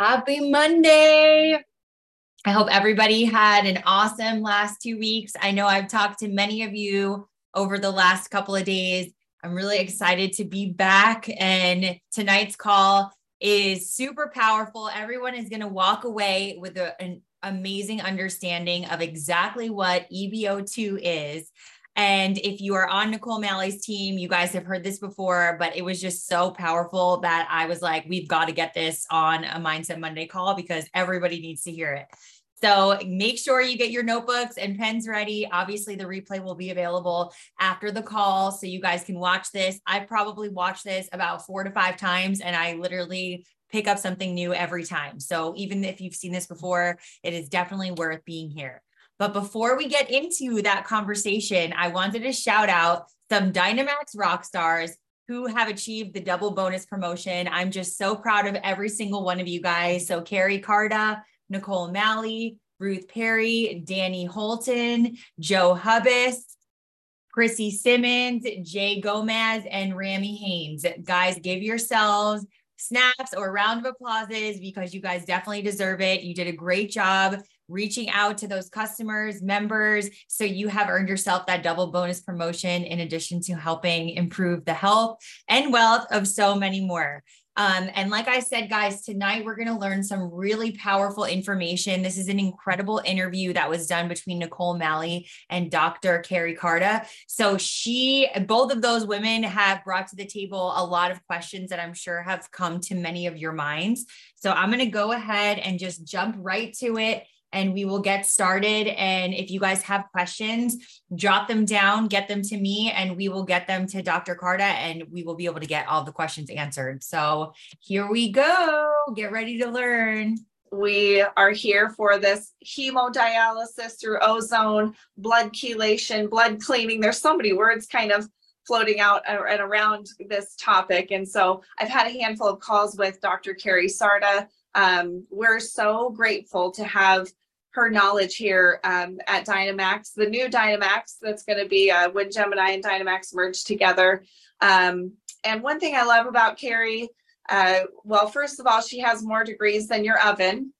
Happy Monday. I hope everybody had an awesome last two weeks. I know I've talked to many of you over the last couple of days. I'm really excited to be back. And tonight's call is super powerful. Everyone is going to walk away with a, an amazing understanding of exactly what EBO2 is. And if you are on Nichole Maly's team, you guys have heard this before, but it was just so powerful that I was like, we've got to get this on a Mindset Monday call because everybody needs to hear it. So make sure you get your notebooks and pens ready. Obviously, the replay will be available after the call so you guys can watch this. I've probably watched this about four to five times, and I literally pick up something new every time. So even if you've seen this before, it is definitely worth being here. But before we get into that conversation, I wanted to shout out some Dynamax rock stars who have achieved the double bonus promotion. I'm just so proud of every single one of you guys. So, Carrie Carda, Nichole Maly, Ruth Perry, Danny Holton, Joe Hubbis, Chrissy Simmons, Jay Gomez, and Rami Haynes. Guys, give yourselves snaps or round of applauses because you guys definitely deserve it. You did a great job reaching out to those customers, members. So you have earned yourself that double bonus promotion in addition to helping improve the health and wealth of so many more. Um, and like I said, guys, tonight we're going to learn some really powerful information. This is an incredible interview that was done between Nichole Maly and Dr. Carrie Carda. So she, both of those women have brought to the table a lot of questions that I'm sure have come to many of your minds. So I'm going to go ahead and just jump right to it and we will get started. And if you guys have questions, drop them down, get them to me, and we will get them to Dr. Carda and we will be able to get all the questions answered. So here we go. Get ready to learn. We are here for this hemodialysis through ozone, blood chelation, blood cleaning. There's so many words kind of floating out and around this topic. And so I've had a handful of calls with Dr. Carrie Carda. Um, we're so grateful to have her knowledge here um, at Dynamax, the new Dynamax that's going to be uh, when Gemini and Dynamax merge together. Um, and one thing I love about Carrie, uh, well, first of all, she has more degrees than your oven.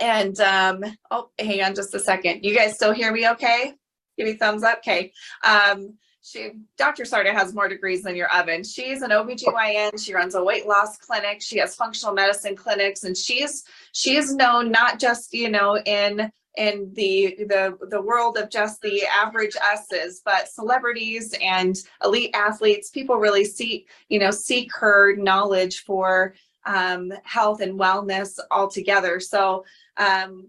And um, oh, hang on just a second. You guys still hear me okay? Give me thumbs up. Okay. Um, she Dr. Carda has more degrees than your oven. She's an OBGYN. She runs a weight loss clinic. She has functional medicine clinics and she's she's known not just, you know, in in the the the world of just the average us's, but celebrities and elite athletes, people really seek, you know, seek her knowledge for um, health and wellness altogether. So um,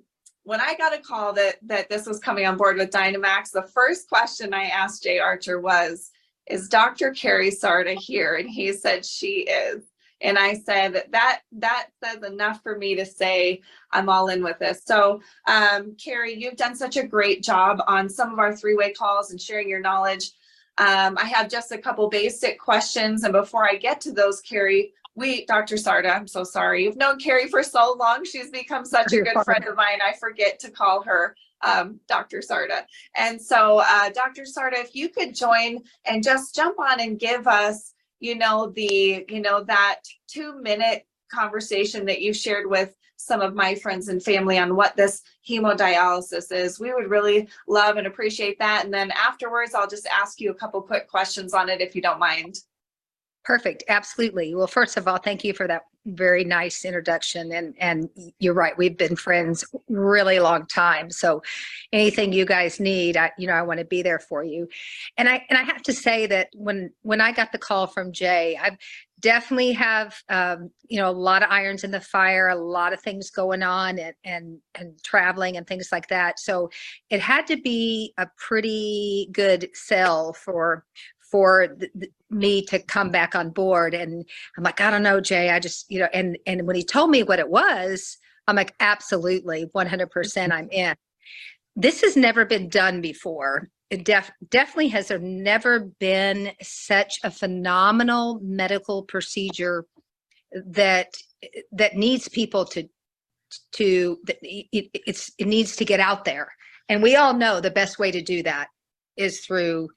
when I got a call that that this was coming on board with Dynamax, the first question I asked Jay Archer was, "Is Dr. Carrie Carda here?" And he said she is. And I said that that says enough for me to say I'm all in with this. So, um, Carrie, you've done such a great job on some of our three-way calls and sharing your knowledge. Um, I have just a couple basic questions, and before I get to those, Carrie, we, Dr. Carda, I'm so sorry. You've known Carrie for so long. She's become such a good friend of mine. I forget to call her um, Dr. Carda. And so, uh, Dr. Carda, if you could join and just jump on and give us, you know, the, you know, that two minute conversation that you shared with some of my friends and family on what this hemodialysis is. We would really love and appreciate that. And then afterwards, I'll just ask you a couple quick questions on it if you don't mind. Perfect. Absolutely. Well, first of all, thank you for that very nice introduction. And and you're right. We've been friends really long time. So anything you guys need, I you know, I want to be there for you. And I and I have to say that when when I got the call from Jay, I've definitely have um, you know a lot of irons in the fire, a lot of things going on, and and and traveling and things like that. So it had to be a pretty good sell for for the, me to come back on board. And i'm like i don't know jay i just you know and and when he told me what it was i'm like absolutely 100% i'm in. This has never been done before. It def- definitely has there never been such a phenomenal medical procedure that that needs people to to it, it's it needs to get out there. And we all know the best way to do that is through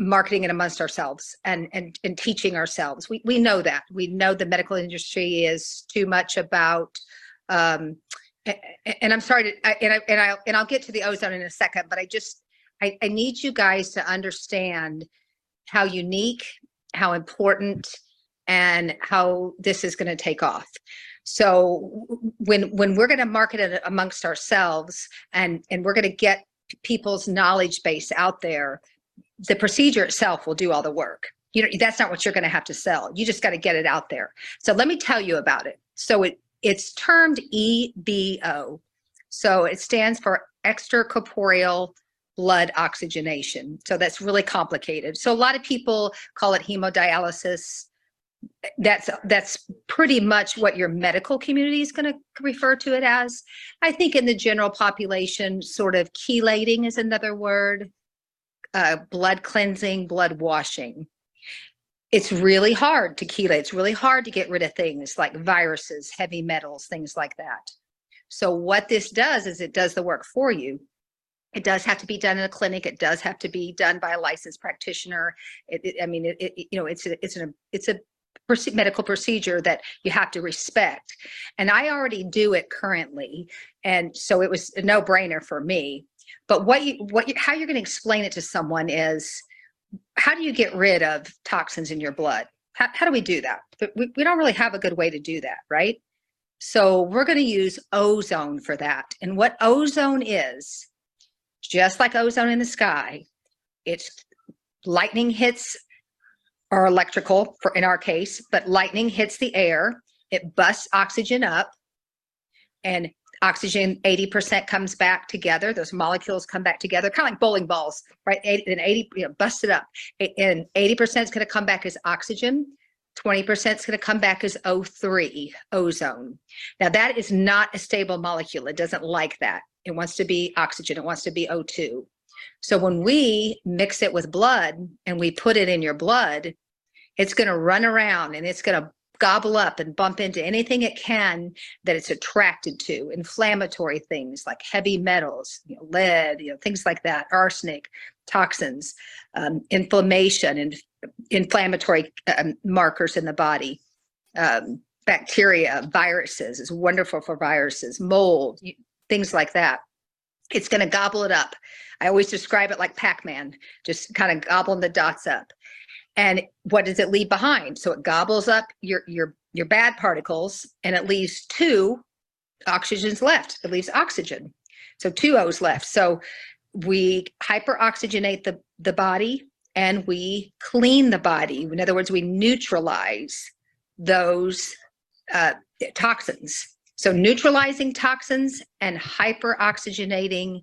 marketing it amongst ourselves and and and teaching ourselves. We we know that. We know the medical industry is too much about um and I'm sorry to, and I and I and I'll get to the ozone in a second, but I just I, I need you guys to understand how unique, how important, and how this is going to take off. So when when we're going to market it amongst ourselves and and we're going to get people's knowledge base out there, the procedure itself will do all the work. You know, that's not what you're going to have to sell. You just got to get it out there. So let me tell you about it. So it it's termed EBO. So it stands for extracorporeal blood oxygenation. So that's really complicated. So a lot of people call it hemodialysis. That's that's pretty much what your medical community is going to refer to it as. I think in the general population, sort of chelating is another word. Uh, blood cleansing, blood washing. It's really hard to chelate. It's really hard to get rid of things like viruses, heavy metals, things like that. So what this does is it does the work for you it does have to be done in a clinic. It does have to be done by a licensed practitioner. It, it, I mean, it, you know, it's a, it's an it's a medical procedure that you have to respect. And I already do it currently, and so it was a no brainer for me. But what you what you, how you're going to explain it to someone is how do you get rid of toxins in your blood? How, how do we do that? But We, we don't really have a good way to do that, right? So we're going to use ozone for that. And what ozone is, just like ozone in the sky, it's lightning hits or electrical for in our case, but lightning hits the air, it busts oxygen up and oxygen 80% comes back together. Those molecules come back together, kind of like bowling balls, right? And 80, you know, bust it up. And 80% is going to come back as oxygen. 20% is going to come back as O3, ozone. Now that is not a stable molecule. It doesn't like that. It wants to be oxygen. It wants to be O2. So when we mix it with blood and we put it in your blood, it's going to run around and it's going to gobble up and bump into anything it can that it's attracted to inflammatory things like heavy metals you know, lead you know things like that arsenic toxins um, inflammation and inflammatory um, markers in the body um, bacteria viruses is wonderful for viruses mold things like that. It's going to gobble it up. I always describe it like Pac-Man, just kind of gobbling the dots up. And what does it leave behind? So it gobbles up your your your bad particles and it leaves two oxygens left. It leaves oxygen. So two O's left. So we hyperoxygenate the, the body and we clean the body. In other words, we neutralize those uh, toxins. So neutralizing toxins and hyperoxygenating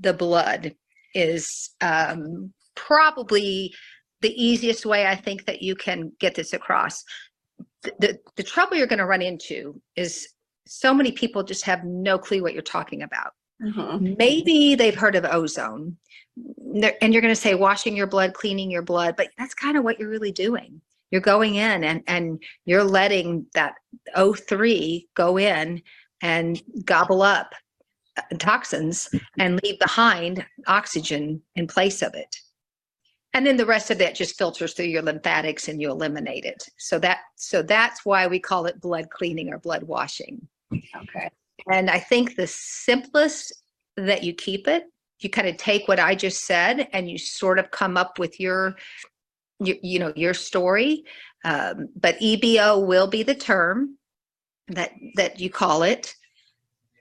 the blood is um, probably the easiest way I think that you can get this across. The, the, the trouble you're going to run into is so many people just have no clue what you're talking about. Mm-hmm. Maybe they've heard of ozone and you're going to say washing your blood, cleaning your blood, but that's kind of what you're really doing you're going in and and you're letting that O3 go in and gobble up uh, toxins and leave behind oxygen in place of it. And then the rest of that just filters through your lymphatics and you eliminate it. So that so that's why we call it blood cleaning or blood washing. Okay. And I think the simplest that you keep it, you kind of take what I just said and you sort of come up with your you, you know your story um, but ebo will be the term that that you call it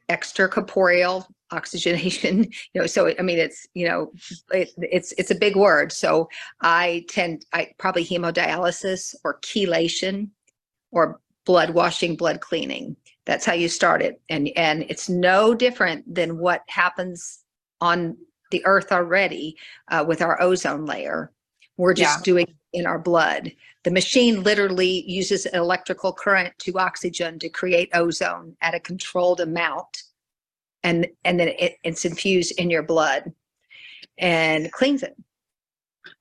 extracorporeal oxygenation you know so i mean it's you know it, it's it's a big word so i tend i probably hemodialysis or chelation or blood washing blood cleaning that's how you start it and and it's no different than what happens on the earth already uh, with our ozone layer we're just yeah. doing in our blood. The machine literally uses electrical current to oxygen to create ozone at a controlled amount. And, and then it, it's infused in your blood and cleans it.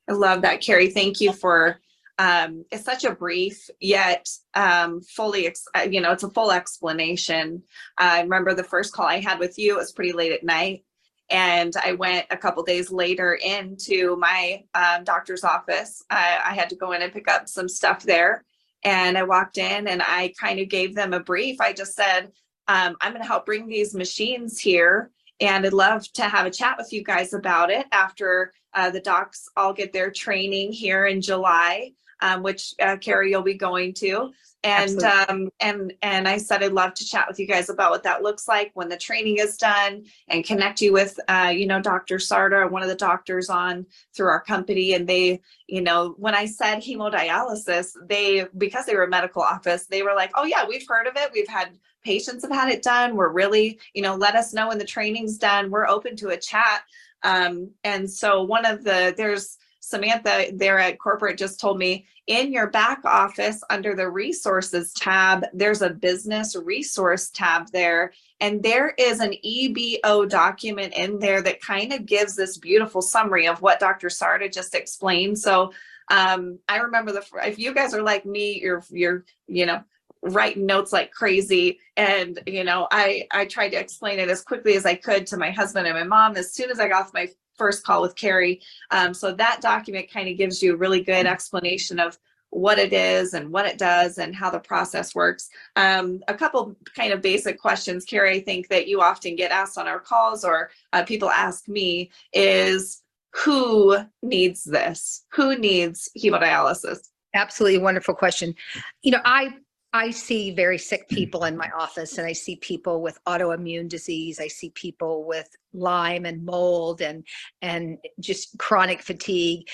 I love that, Carrie. Thank you for um, it's such a brief yet um, fully, ex- uh, you know, it's a full explanation. I remember the first call I had with you, it was pretty late at night And I went a couple days later into my um, doctor's office. I, I had to go in and pick up some stuff there. And I walked in and I kind of gave them a brief. I just said, um, I'm going to help bring these machines here. And I'd love to have a chat with you guys about it after uh, the docs all get their training here in July, um, which uh, Carrie you'll be going to. And um, and and I said I'd love to chat with you guys about what that looks like when the training is done, and connect you with uh, you know Dr. Carda, one of the doctors on through our company. And they, you know, when I said hemodialysis, they because they were a medical office, they were like, oh yeah, we've heard of it. We've had patients have had it done. We're really, you know, let us know when the training's done. We're open to a chat. Um, and so one of the there's Samantha there at corporate just told me in your back office under the resources tab, there's a business resource tab there. And there is an EBO document in there that kind of gives this beautiful summary of what Dr. Carda just explained. So um, I remember the, if you guys are like me, you're, you're, you know, writing notes like crazy and you know i i tried to explain it as quickly as i could to my husband and my mom as soon as i got off my first call with Carrie. Um, so that document kind of gives you a really good explanation of what it is and what it does and how the process works. Um, a couple kind of basic questions, Carrie, I think that you often get asked on our calls or uh, people ask me is who needs this? Who needs hemodialysis? Absolutely wonderful question. You know, I I see very sick hmm. people in my office and I see people with autoimmune disease. I see people with Lyme and mold and and just chronic fatigue.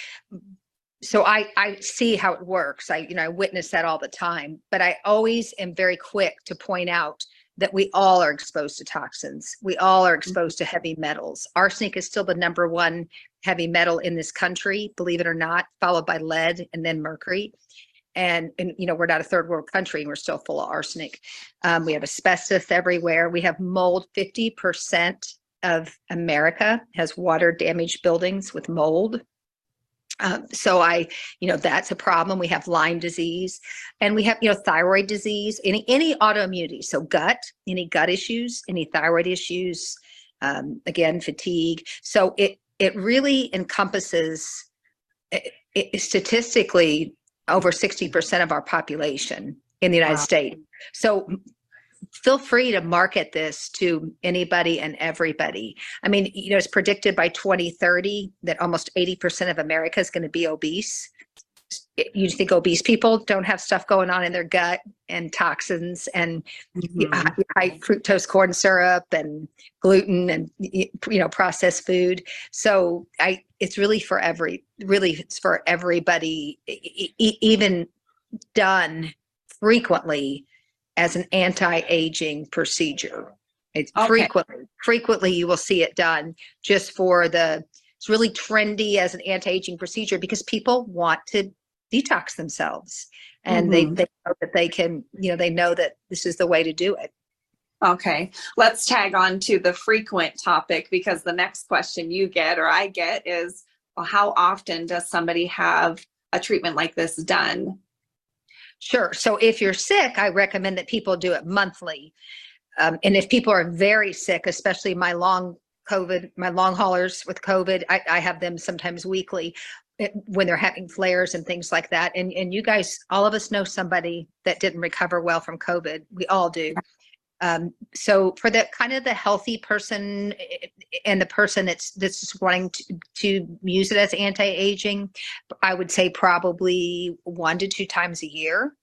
So I I see how it works. I you know I witness that all the time, but I always am very quick to point out that we all are exposed to toxins. We all are mm-hmm. exposed to heavy metals. Arsenic is still the number one heavy metal in this country, believe it or not, followed by lead and then mercury and, and you know we're not a third world country and we're still full of arsenic. Um, we have asbestos everywhere. We have mold. 50% of america has water damaged buildings with mold. Um, so i you know that's a problem. We have lyme disease and we have you know thyroid disease any any autoimmunity. So gut any gut issues any thyroid issues um, again fatigue. So it it really encompasses it, it, statistically over 60% of our population in the United wow. States. So feel free to market this to anybody and everybody. I mean, you know, it's predicted by 2030 that almost 80% of America is going to be obese. You think obese people don't have stuff going on in their gut and toxins and mm-hmm. high, high fructose corn syrup and gluten and you know processed food. So I it's really for every really it's for everybody even done frequently as an anti-aging procedure it's okay. frequently frequently you will see it done just for the it's really trendy as an anti-aging procedure because people want to detox themselves and mm-hmm. they, they know that they can you know they know that this is the way to do it Okay, let's tag on to the frequent topic because the next question you get or I get is well, how often does somebody have a treatment like this done? Sure. So if you're sick, I recommend that people do it monthly. Um, and if people are very sick, especially my long COVID, my long haulers with COVID, I, I have them sometimes weekly when they're having flares and things like that. And and you guys, all of us know somebody that didn't recover well from COVID. We all do. Um, so for the kind of the healthy person and the person that's that's just wanting to, to use it as anti-aging, I would say probably one to two times a year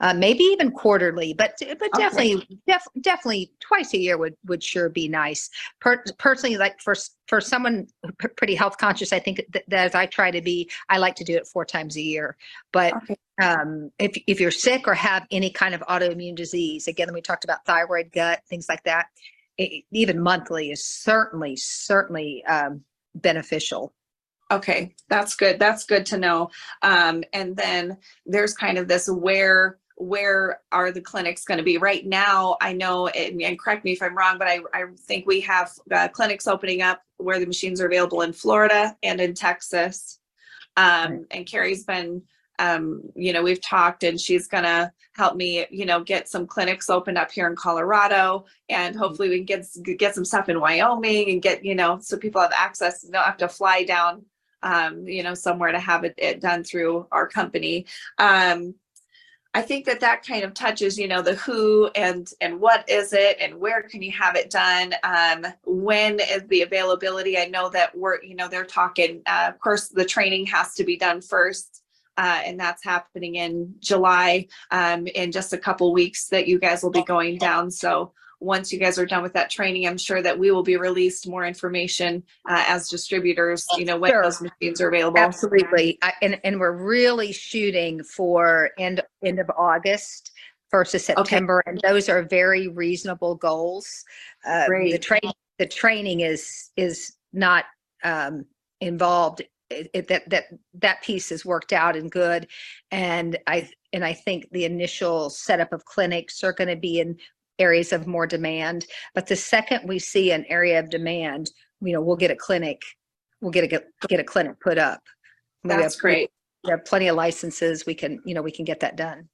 uh, maybe even quarterly, but but definitely def, definitely twice a year would would sure be nice. Per, personally, like for for someone pretty health conscious, I think that, that, as I try to be, I like to do it four times a year. But okay. um, if if you're sick or have any kind of autoimmune disease, again, we talked about thyroid, gut, things like that. It, even monthly is certainly certainly um, beneficial. Okay, that's good. That's good to know. Um, and then there's kind of this where where are the clinics going to be right now i know and, and, correct me if i'm wrong but i, I think we have uh, clinics opening up where the machines are available in florida and in texas um, right. and carrie's been um, you know, we've talked and she's gonna help me, you know, get some clinics opened up here in Colorado. And hopefully we can get, get some stuff in Wyoming and get, you know, so people have access, don't have to fly down, um, you know, somewhere to have it, it done through our company. Um, I think that that kind of touches, you know, the who and and what is it and where can you have it done? Um, when is the availability? I know that we're, you know, they're talking. Uh, of course, the training has to be done first, uh, and that's happening in July. Um, in just a couple weeks that you guys will be going down. So once you guys are done with that training, I'm sure that we will be released more information uh, as distributors. You know, when Sure. those machines are available. Absolutely. I- And, and we're really shooting for end, end of August, first of September, and those are very reasonable goals. Uh, The Great. train, the training is, is not um, involved. It, it- that, that, that piece is worked out and good. And I, and I think the initial setup of clinics are going to be in areas of more demand. But the second we see an area of demand, you know, we'll get a clinic, we'll get a, get get a clinic put up. We have- That's great. We have plenty of licenses. We can, you know, we can get that done.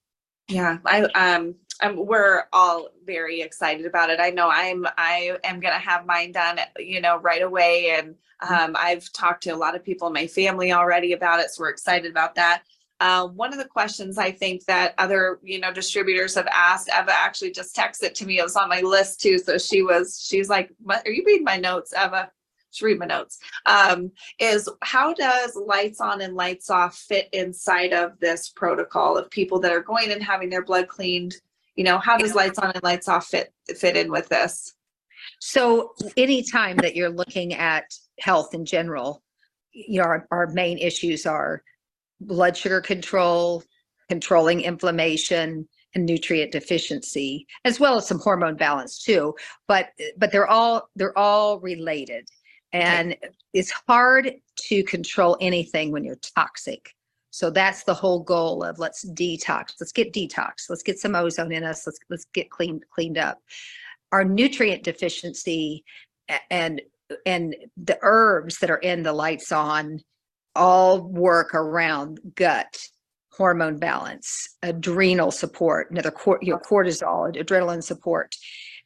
Yeah, I um um we're all very excited about it. I know I'm I am gonna have mine done, you know, right away. And um I've talked to a lot of people in my family already about it, so we're excited about that. Uh, one of the questions I think that other, you know, distributors have asked, Eva actually just texted to me. It was on my list too. So she was, she's like, "What- are you reading my notes, Eva? She read my notes. Um, is how does lights on and lights off fit inside of this protocol of people that are going and having their blood cleaned? You know, how does lights on and lights off fit fit in with this? So anytime that you're looking at health in general, you know, our, our main issues are blood sugar control, controlling inflammation and nutrient deficiency, as well as some hormone balance too. But, but they're all, they're all related. And it's hard to control anything when you're toxic. So that's the whole goal of let's detox, let's get detox, let's get some ozone in us, let's, let's get cleaned, cleaned up our nutrient deficiency and and the herbs that are in the lights on all work around gut hormone balance adrenal support another cor- your cortisol adrenaline support.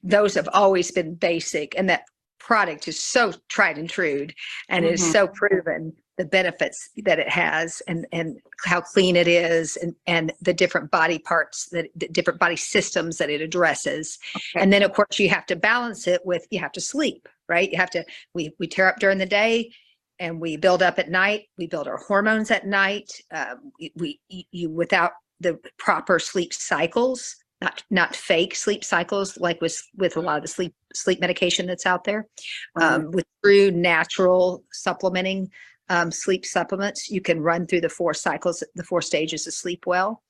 Those have always been basic and that product is so tried and true and is Mhm. so proven the benefits that it has and and how clean it is and and the different body parts that the different body systems that it addresses. And then of course you have to balance it with you have to sleep right? You have to we we tear up during the day and we build up at night we build our hormones at night uh, we, we you without the proper sleep cycles not not fake sleep cycles like with with a lot of the sleep sleep medication that's out there. Um, with true natural supplementing um, sleep supplements you can run through the four cycles the four stages of sleep well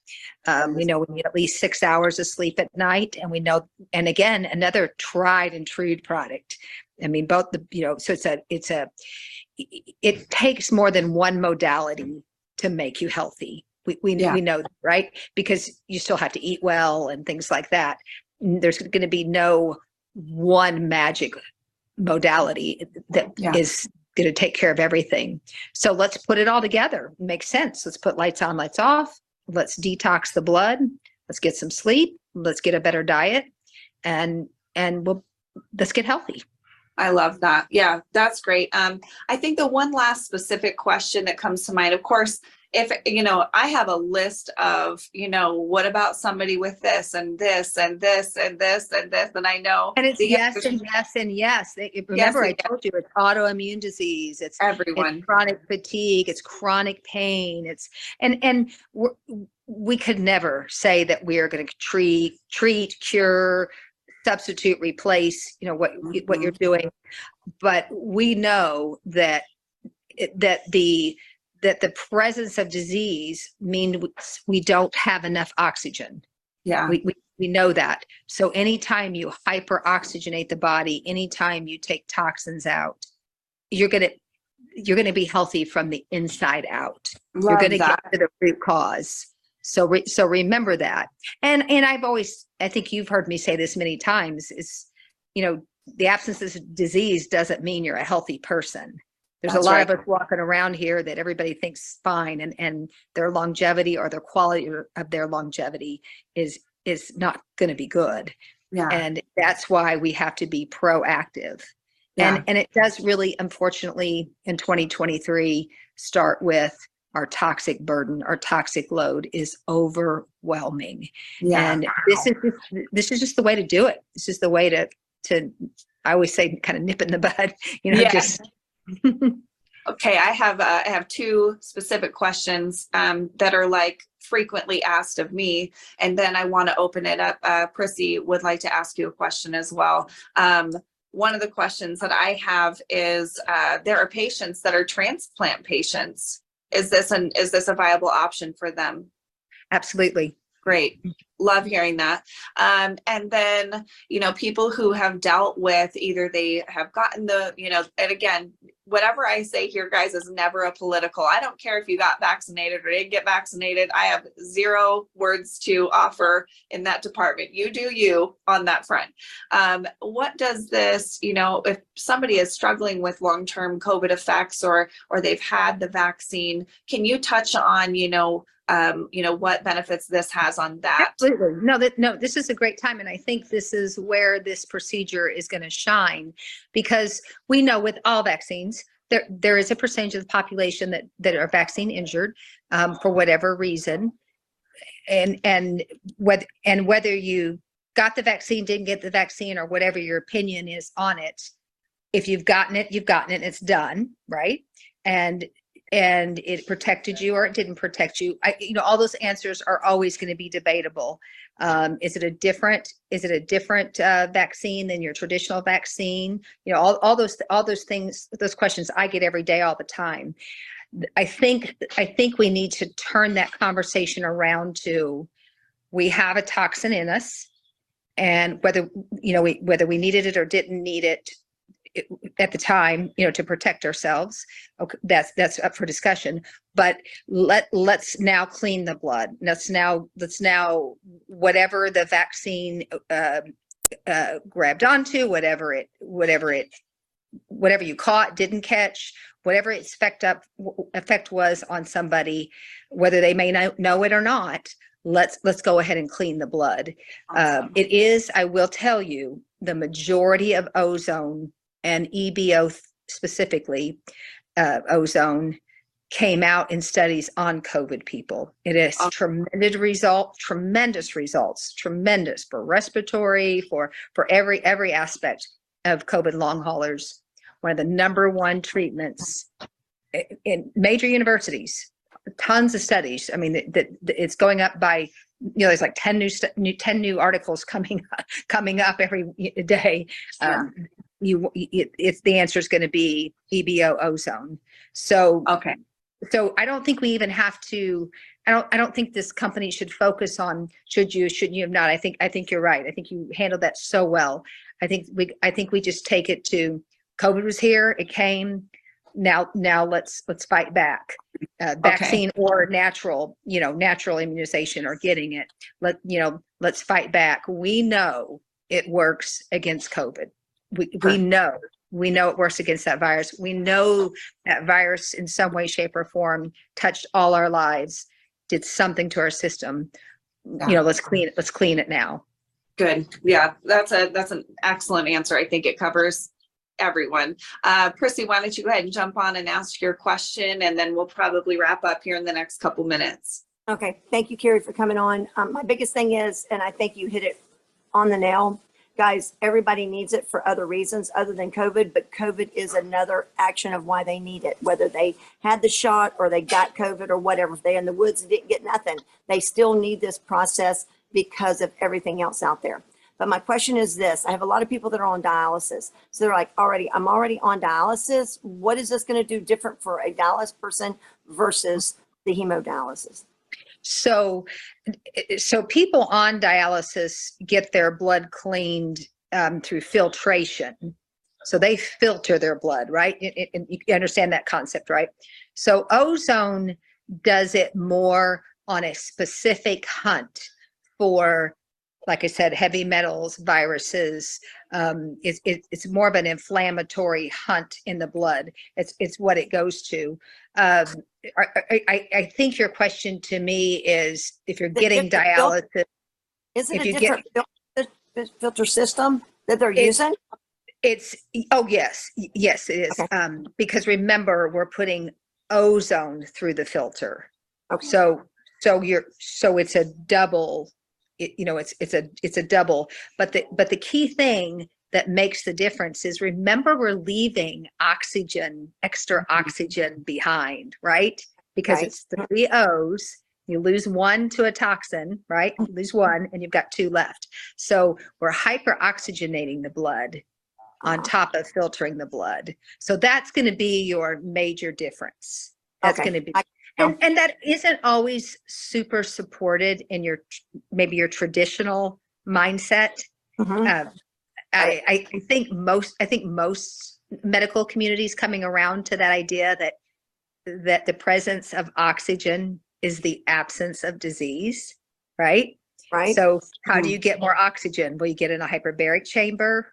um, we know we need at least six hours of sleep at night and we know and again another tried and true product. I mean both the you know so it's a it's a it takes more than one modality to make you healthy. We we, Yeah. we know right? Because you still have to eat well and things like that. There's going to be no one magic modality that is Yeah. going to take care of everything. So let's put it all together. Makes sense. Let's put lights on lights off let's detox the blood let's get some sleep let's get a better diet and and we'll let's get healthy I love that. Yeah, that's great. Um, I think the one last specific question that comes to mind, of course, if you know, I have a list of, you know, what about somebody with this and this and this and this and this, and I know and it's yes and yes and yes remember i and yes. told you it's autoimmune disease it's everyone. it's chronic fatigue it's chronic pain it's and and we're, we could never say that we are going to treat treat cure substitute replace you know what you- what you're mm-hmm. doing but we know that that the that the presence of disease means we don't have enough oxygen Yeah, we, we, we know that. So anytime you hyperoxygenate the body, anytime you take toxins out, you're gonna you're gonna be healthy from the inside out. you're gonna that. get to the root cause. So re, so remember that. And and I've always I think you've heard me say this many times is you know the absence of disease doesn't mean you're a healthy person. There's That's a lot right. of us walking around here that everybody thinks fine and, and their longevity or their quality of their longevity is, is not going to be good. Yeah. And that's why we have to be proactive. Yeah. And, and it does really, unfortunately, in 2023, start with our toxic burden, our toxic load is overwhelming. Yeah. And this is, just- this is just the way to do it. This is the way to, to, I always say kind of nip in the bud, you know, Yeah. just. Okay, I have, uh, I have two specific questions, um, that are like frequently asked of me. And then I want to open it up. Uh, Prissy would like to ask you a question as well. Um, one of the questions that I have is, uh, there are patients that are transplant patients. Is this an, is this a viable option for them? Absolutely. Great. Love hearing that. Um, and then, you know, people who have dealt with either they have gotten the, you know, and again, whatever I say here, guys, is never a political. I don't care if you got vaccinated or didn't get vaccinated. I have zero words to offer in that department. You do you on that front. Um, what does this, you know, if somebody is struggling with long-term COVID effects or or they've had the vaccine, can you touch on, you know, um, you know, what benefits this has on that? Absolutely. No, that, no, this is a great time. And I think this is where this procedure is going to shine because we know with all vaccines, there, there is a percentage of the population that, that are vaccine injured um, for whatever reason. And, and whether, and whether you got the vaccine, didn't get the vaccine, or whatever your opinion is on it, if you've gotten it, you've gotten it, it's done, right? And and it protected you or it didn't protect you. I, you know, all those answers are always going to be debatable. Um, is it a different, is it a different uh, vaccine than your traditional vaccine? You know, all, all those, all those things, those questions I get every day, all the time. I think, I think we need to turn that conversation around to, we have a toxin in us. And whether, you know, we, whether we needed it or didn't need it, it- at the time, you know, to protect ourselves. Okay, that's, that's up for discussion. But let, let's now clean the blood. Let's now, let's now, whatever the vaccine uh, uh, grabbed onto, whatever it, whatever it, whatever you caught, didn't catch, whatever its effect up, effect was on somebody, whether they may know, know it or not, let's, let's go ahead and clean the blood. Um, Awesome. it is, I will tell you, the majority of ozone and EBO specifically, uh, ozone came out in studies on COVID people. It is Oh. tremendous result, tremendous results, tremendous for respiratory, for, for every, every aspect of COVID long haulers. One of the number one treatments in major universities, tons of studies. I mean, that it's going up by, you know, there's like 10 new, new, 10 new articles coming, coming up every day. Yeah. Um, you, it, it's, the answer is going to be EBO ozone. So, Okay, so I don't think we even have to, I don't, I don't think this company should focus on should you, shouldn't you have not. I think, I think you're right. I think you handled that so well. I think we, I think we just take it to COVID was here, it came. Now, now let's, let's fight back. Uh, vaccine or natural, you know, natural immunization or getting it. Let, you know, let's fight back. We know it works against COVID. We, we know, we know it works against that virus. We know that virus in some way, shape or form touched all our lives, did something to our system. Yeah. You know, let's clean it, let's clean it now. good. Yeah, that's a, that's an excellent answer. I think it covers everyone. Uh, Prissy, why don't you go ahead and jump on and ask your question and then we'll probably wrap up here in the next couple minutes. Okay, thank you, Carrie, for coming on. Um, my biggest thing is, and I think you hit it on the nail, guys, everybody needs it for other reasons other than COVID, but COVID is another action of why they need it. Whether they had the shot or they got COVID or whatever, if they're in the woods and didn't get nothing, they still need this process because of everything else out there. But my question is this, I have a lot of people that are on dialysis. So they're like, already, I'm already on dialysis. What is this going to do different for a dialysis person versus the hemodialysis? So, so people on dialysis get their blood cleaned um, through filtration. So they filter their blood, right? And you understand that concept, right? So ozone does it more on a specific hunt for like I said, heavy metals, viruses. Um, it's, it, it's more of an inflammatory hunt in the blood. It's, it's what it goes to. Um, I, I, I- think your question to me is if you're getting dialysis, Isn't If it get- different fil- fil- filter system that they're It's- using? it's, oh, yes, yes, it is. Okay. Um, because remember, we're putting ozone through the filter. Okay. So, so you're, so it's a double, it, you know, it's, it's a, it's a double. But the, but the key thing that makes the difference is remember, we're leaving oxygen, extra oxygen behind, right? Because Right. it's three O's. You lose one to a toxin, right? You lose one and you've got two left. So we're hyperoxygenating the blood on Uh-huh. top of filtering the blood. So that's going to be your major difference. That's Okay. going to be. And, and that isn't always super supported in your, maybe your traditional mindset. Mhm. Uh, I, I think most, I think most medical communities coming around to that idea that, that the presence of oxygen is the absence of disease, right? Right? So how do Mhm. you get more oxygen? Well, you get in a hyperbaric chamber.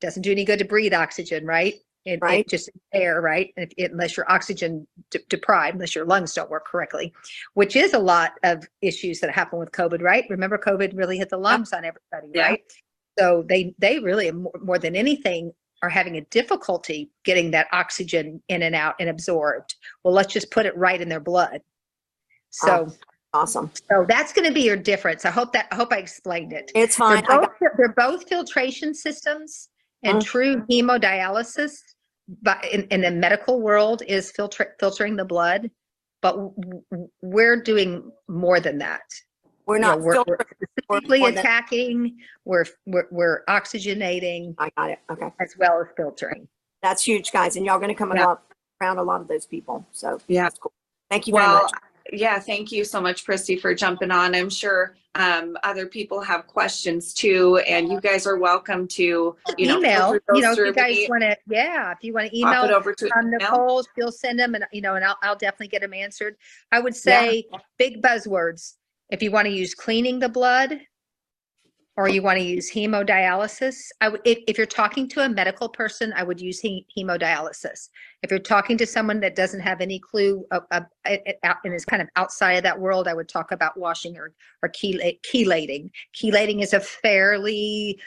Doesn't do any good to breathe oxygen, right? It, it Right. just air, right? If, unless you're oxygen de- deprived, unless your lungs don't work correctly, which is a lot of issues that happen with COVID, right? Remember, COVID really hit the lungs on everybody, Yeah. right? So they they really more, more than anything are having a difficulty getting that oxygen in and out and absorbed. Well, let's just put it right in their blood. So. Awesome. So that's going to be your difference. I hope that, I hope I explained it. It's They're fine. Both, got, they're both filtration systems and Mhm. true hemodialysis, but in, in the medical world is filter, filtering the blood. But w- w- we're doing more than that. we're You know, not we're- we're filtering. Specifically more than- attacking, we're, we're, we're oxygenating I got it. Okay. as well as filtering. That's huge, guys. And y'all going to come Yeah. up around a lot of those people. So Yeah. that's cool. Thank you very Well, much. yeah, thank you so much, Christy, for jumping on. I'm sure um, other people have questions too, and you guys are welcome to, you know, Email, you know, if you guys want to, yeah, if you want to pop it email over to um, email. Nichole, she'll send them and, you know, and I'll, I'll definitely get them answered. I would Yeah. say big buzzwords. If you want to use cleaning the blood or you want to use hemodialysis, I would, if, if you're talking to a medical person, I would use he- hemodialysis. If you're talking to someone that doesn't have any clue of, of, it- and is kind of outside of that world, I would talk about washing or, or chelate, chelating. Chelating is a fairly,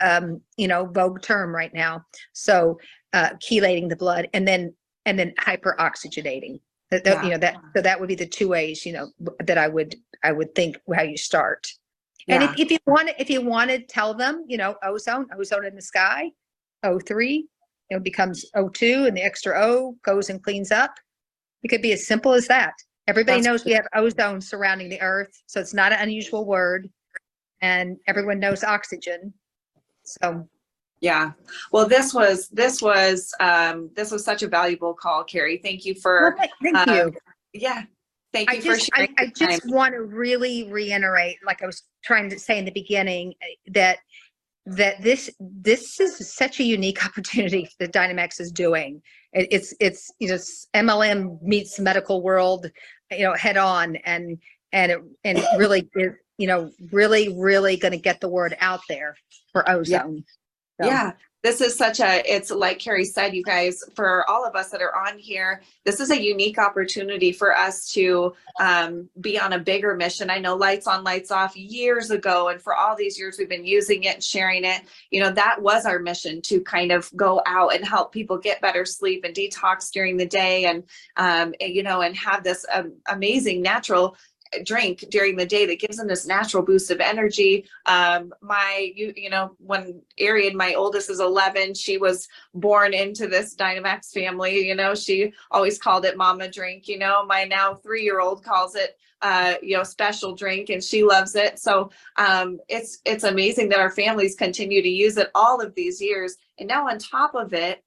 um, you know, vogue term right now. So, uh, chelating the blood and then, and then hyperoxygenating. That, that, you know, that, so that would be the two ways, you know, that I would, I would think how you start. And if, if you want to, if you want to tell them, you know, ozone, ozone in the sky, O3, it becomes O2 and the extra O goes and cleans up. It could be as simple as that. Everybody That's knows we have ozone surrounding the earth, so it's not an unusual word. And everyone knows oxygen. So, Yeah. Well, this was, this was, um, this was such a valuable call, Carrie. Thank you for, th- thank uh, you. yeah. Thank I for just, I, sharing. I time. just want to really reiterate, like I was trying to say in the beginning, eh, that that this this is such a unique opportunity that Dynamax is doing. It, it's it's you know MLM meets the medical world, you know, head on, and and it and really is you know really really going to get the word out there for ozone. So, Yeah, this is such a, it's like Carrie said, you guys, for all of us that are on here, this is a unique opportunity for us to um, be on a bigger mission. I know Lights On, Lights Off years ago, and for all these years we've been using it and sharing it. You know, that was our mission to kind of go out and help people get better sleep and detox during the day and, um, and, you know, and have this um, amazing natural drink during the day that gives them this natural boost of energy. Um, my, you, you know, when Arian, my oldest is 11, she was born into this Dynamax family, you know, she always called it mama drink, you know, my now three-year-old calls it, uh, you know, special drink and she loves it. So, um, it's, it's amazing that our families continue to use it all of these years. And now on top of it,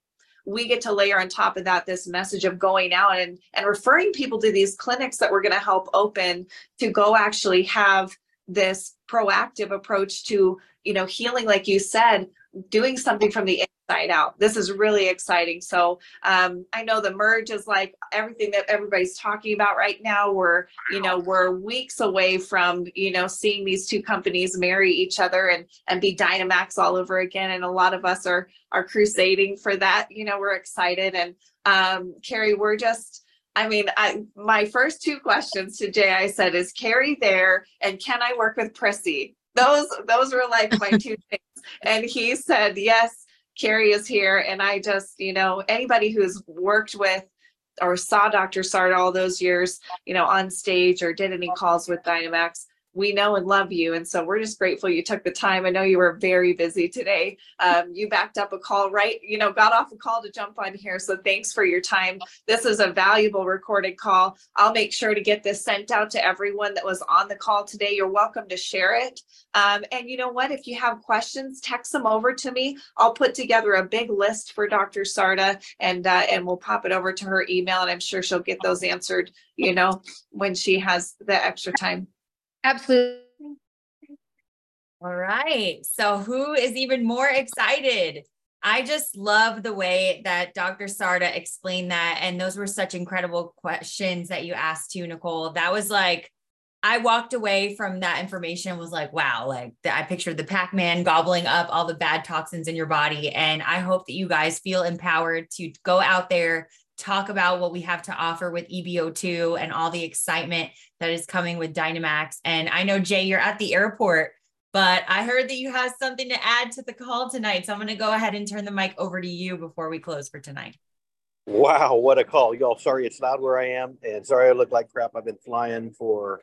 we get to layer on top of that this message of going out and and referring people to these clinics that we're going to help open to go actually have this proactive approach to you know healing like you said doing something from the inside out. This is really exciting. So um, I know the merge is like everything that everybody's talking about right now. We're, you know, we're weeks away from, you know, seeing these two companies marry each other and and be Dynamax all over again. And a lot of us are are crusading for that. You know, we're excited. And um, Carrie, we're just I mean, I, my first two questions to Jay, I said, is Carrie there? And can I work with Prissy? Those, those were like my two things. And he said, yes, Carrie is here. And I just, you know, anybody who's worked with or saw Dr. Carda all those years, you know, on stage or did any calls with Dynamax, we know and love you. And so we're just grateful you took the time. I know you were very busy today. Um, you backed up a call, right? You know, got off a call to jump on here. So thanks for your time. This is a valuable recorded call. I'll make sure to get this sent out to everyone that was on the call today. You're welcome to share it. Um, and you know what? If you have questions, text them over to me. I'll put together a big list for Dr. Carda and uh, and we'll pop it over to her email and I'm sure she'll get those answered, you know, when she has the extra time. Absolutely. All right. So, who is even more excited? I just love the way that Dr. Carda explained that. And those were such incredible questions that you asked to Nichole. That was like, I walked away from that information was like, wow, like the, I pictured the Pac Man gobbling up all the bad toxins in your body. And I hope that you guys feel empowered to go out there, talk about what we have to offer with EBO2 and all the excitement that is coming with Dynamax. And I know, Jay, you're at the airport, but I heard that you have something to add to the call tonight. So I'm going to go ahead and turn the mic over to you before we close for tonight. Wow, what a call. Y'all, sorry it's not where I am. And sorry I look like crap. I've been flying for,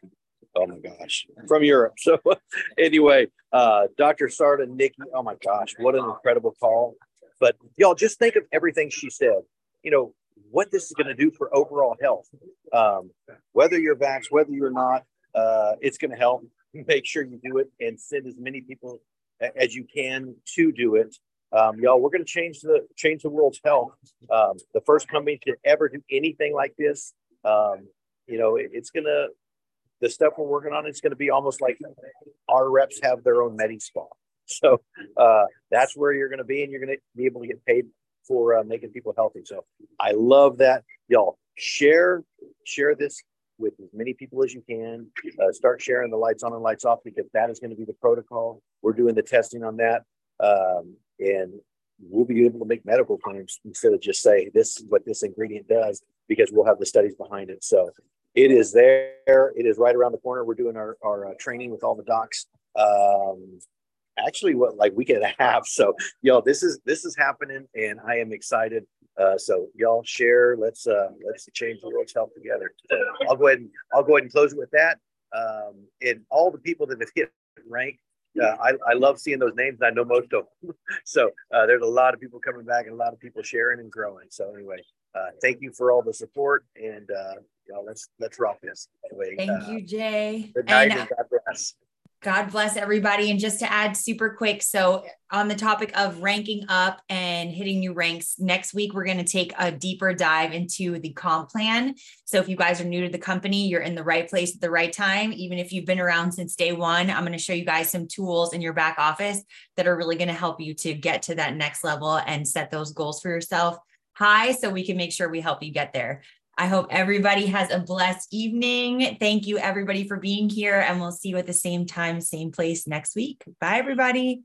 oh my gosh, from Europe. So, anyway, uh, Dr. Carda, Nikki, oh my gosh, what an incredible call. But y'all, just think of everything she said. You know, what this is going to do for overall health. Um, whether you're vaxxed, whether you're not, uh, it's going to help. Make sure you do it and send as many people as you can to do it. Um, y'all, we're going to change the change the world's health. Um, the first company to ever do anything like this. Um, you know, it, it's going to the stuff we're working on. It's going to be almost like our reps have their own Medi Spa. So uh, that's where you're going to be, and you're going to be able to get paid for uh, making people healthy. So I love that. Y'all share share this with as many people as you can. Uh, start sharing the lights on and lights off because that is going to be the protocol. We're doing the testing on that, um, and we'll be able to make medical claims instead of just say this is what this ingredient does because we'll have the studies behind it. So it is there. It is right around the corner. We're doing our, our uh, training with all the docs. Um, actually what like week and a half. So y'all, this is this is happening, and I am excited. Uh, so y'all share. Let's uh, let's change the world's health together. So I'll go ahead and I'll go ahead and close with that. Um, and all the people that have hit rank. Uh, I, I love seeing those names. I know most of them. so uh, there's a lot of people coming back and a lot of people sharing and growing. So anyway, uh, thank you for all the support and uh, y'all let's let's rock this. Anyway, thank uh, you, Jay. Good night and, and God bless. God bless everybody. And just to add super quick, so on the topic of ranking up and hitting new ranks, next week we're going to take a deeper dive into the comp plan. So if you guys are new to the company, you're in the right place at the right time. Even if you've been around since day one, I'm going to show you guys some tools in your back office that are really going to help you to get to that next level and set those goals for yourself high so we can make sure we help you get there. I hope everybody has a blessed evening. Thank you, everybody, for being here. And we'll see you at the same time, same place next week. Bye, everybody.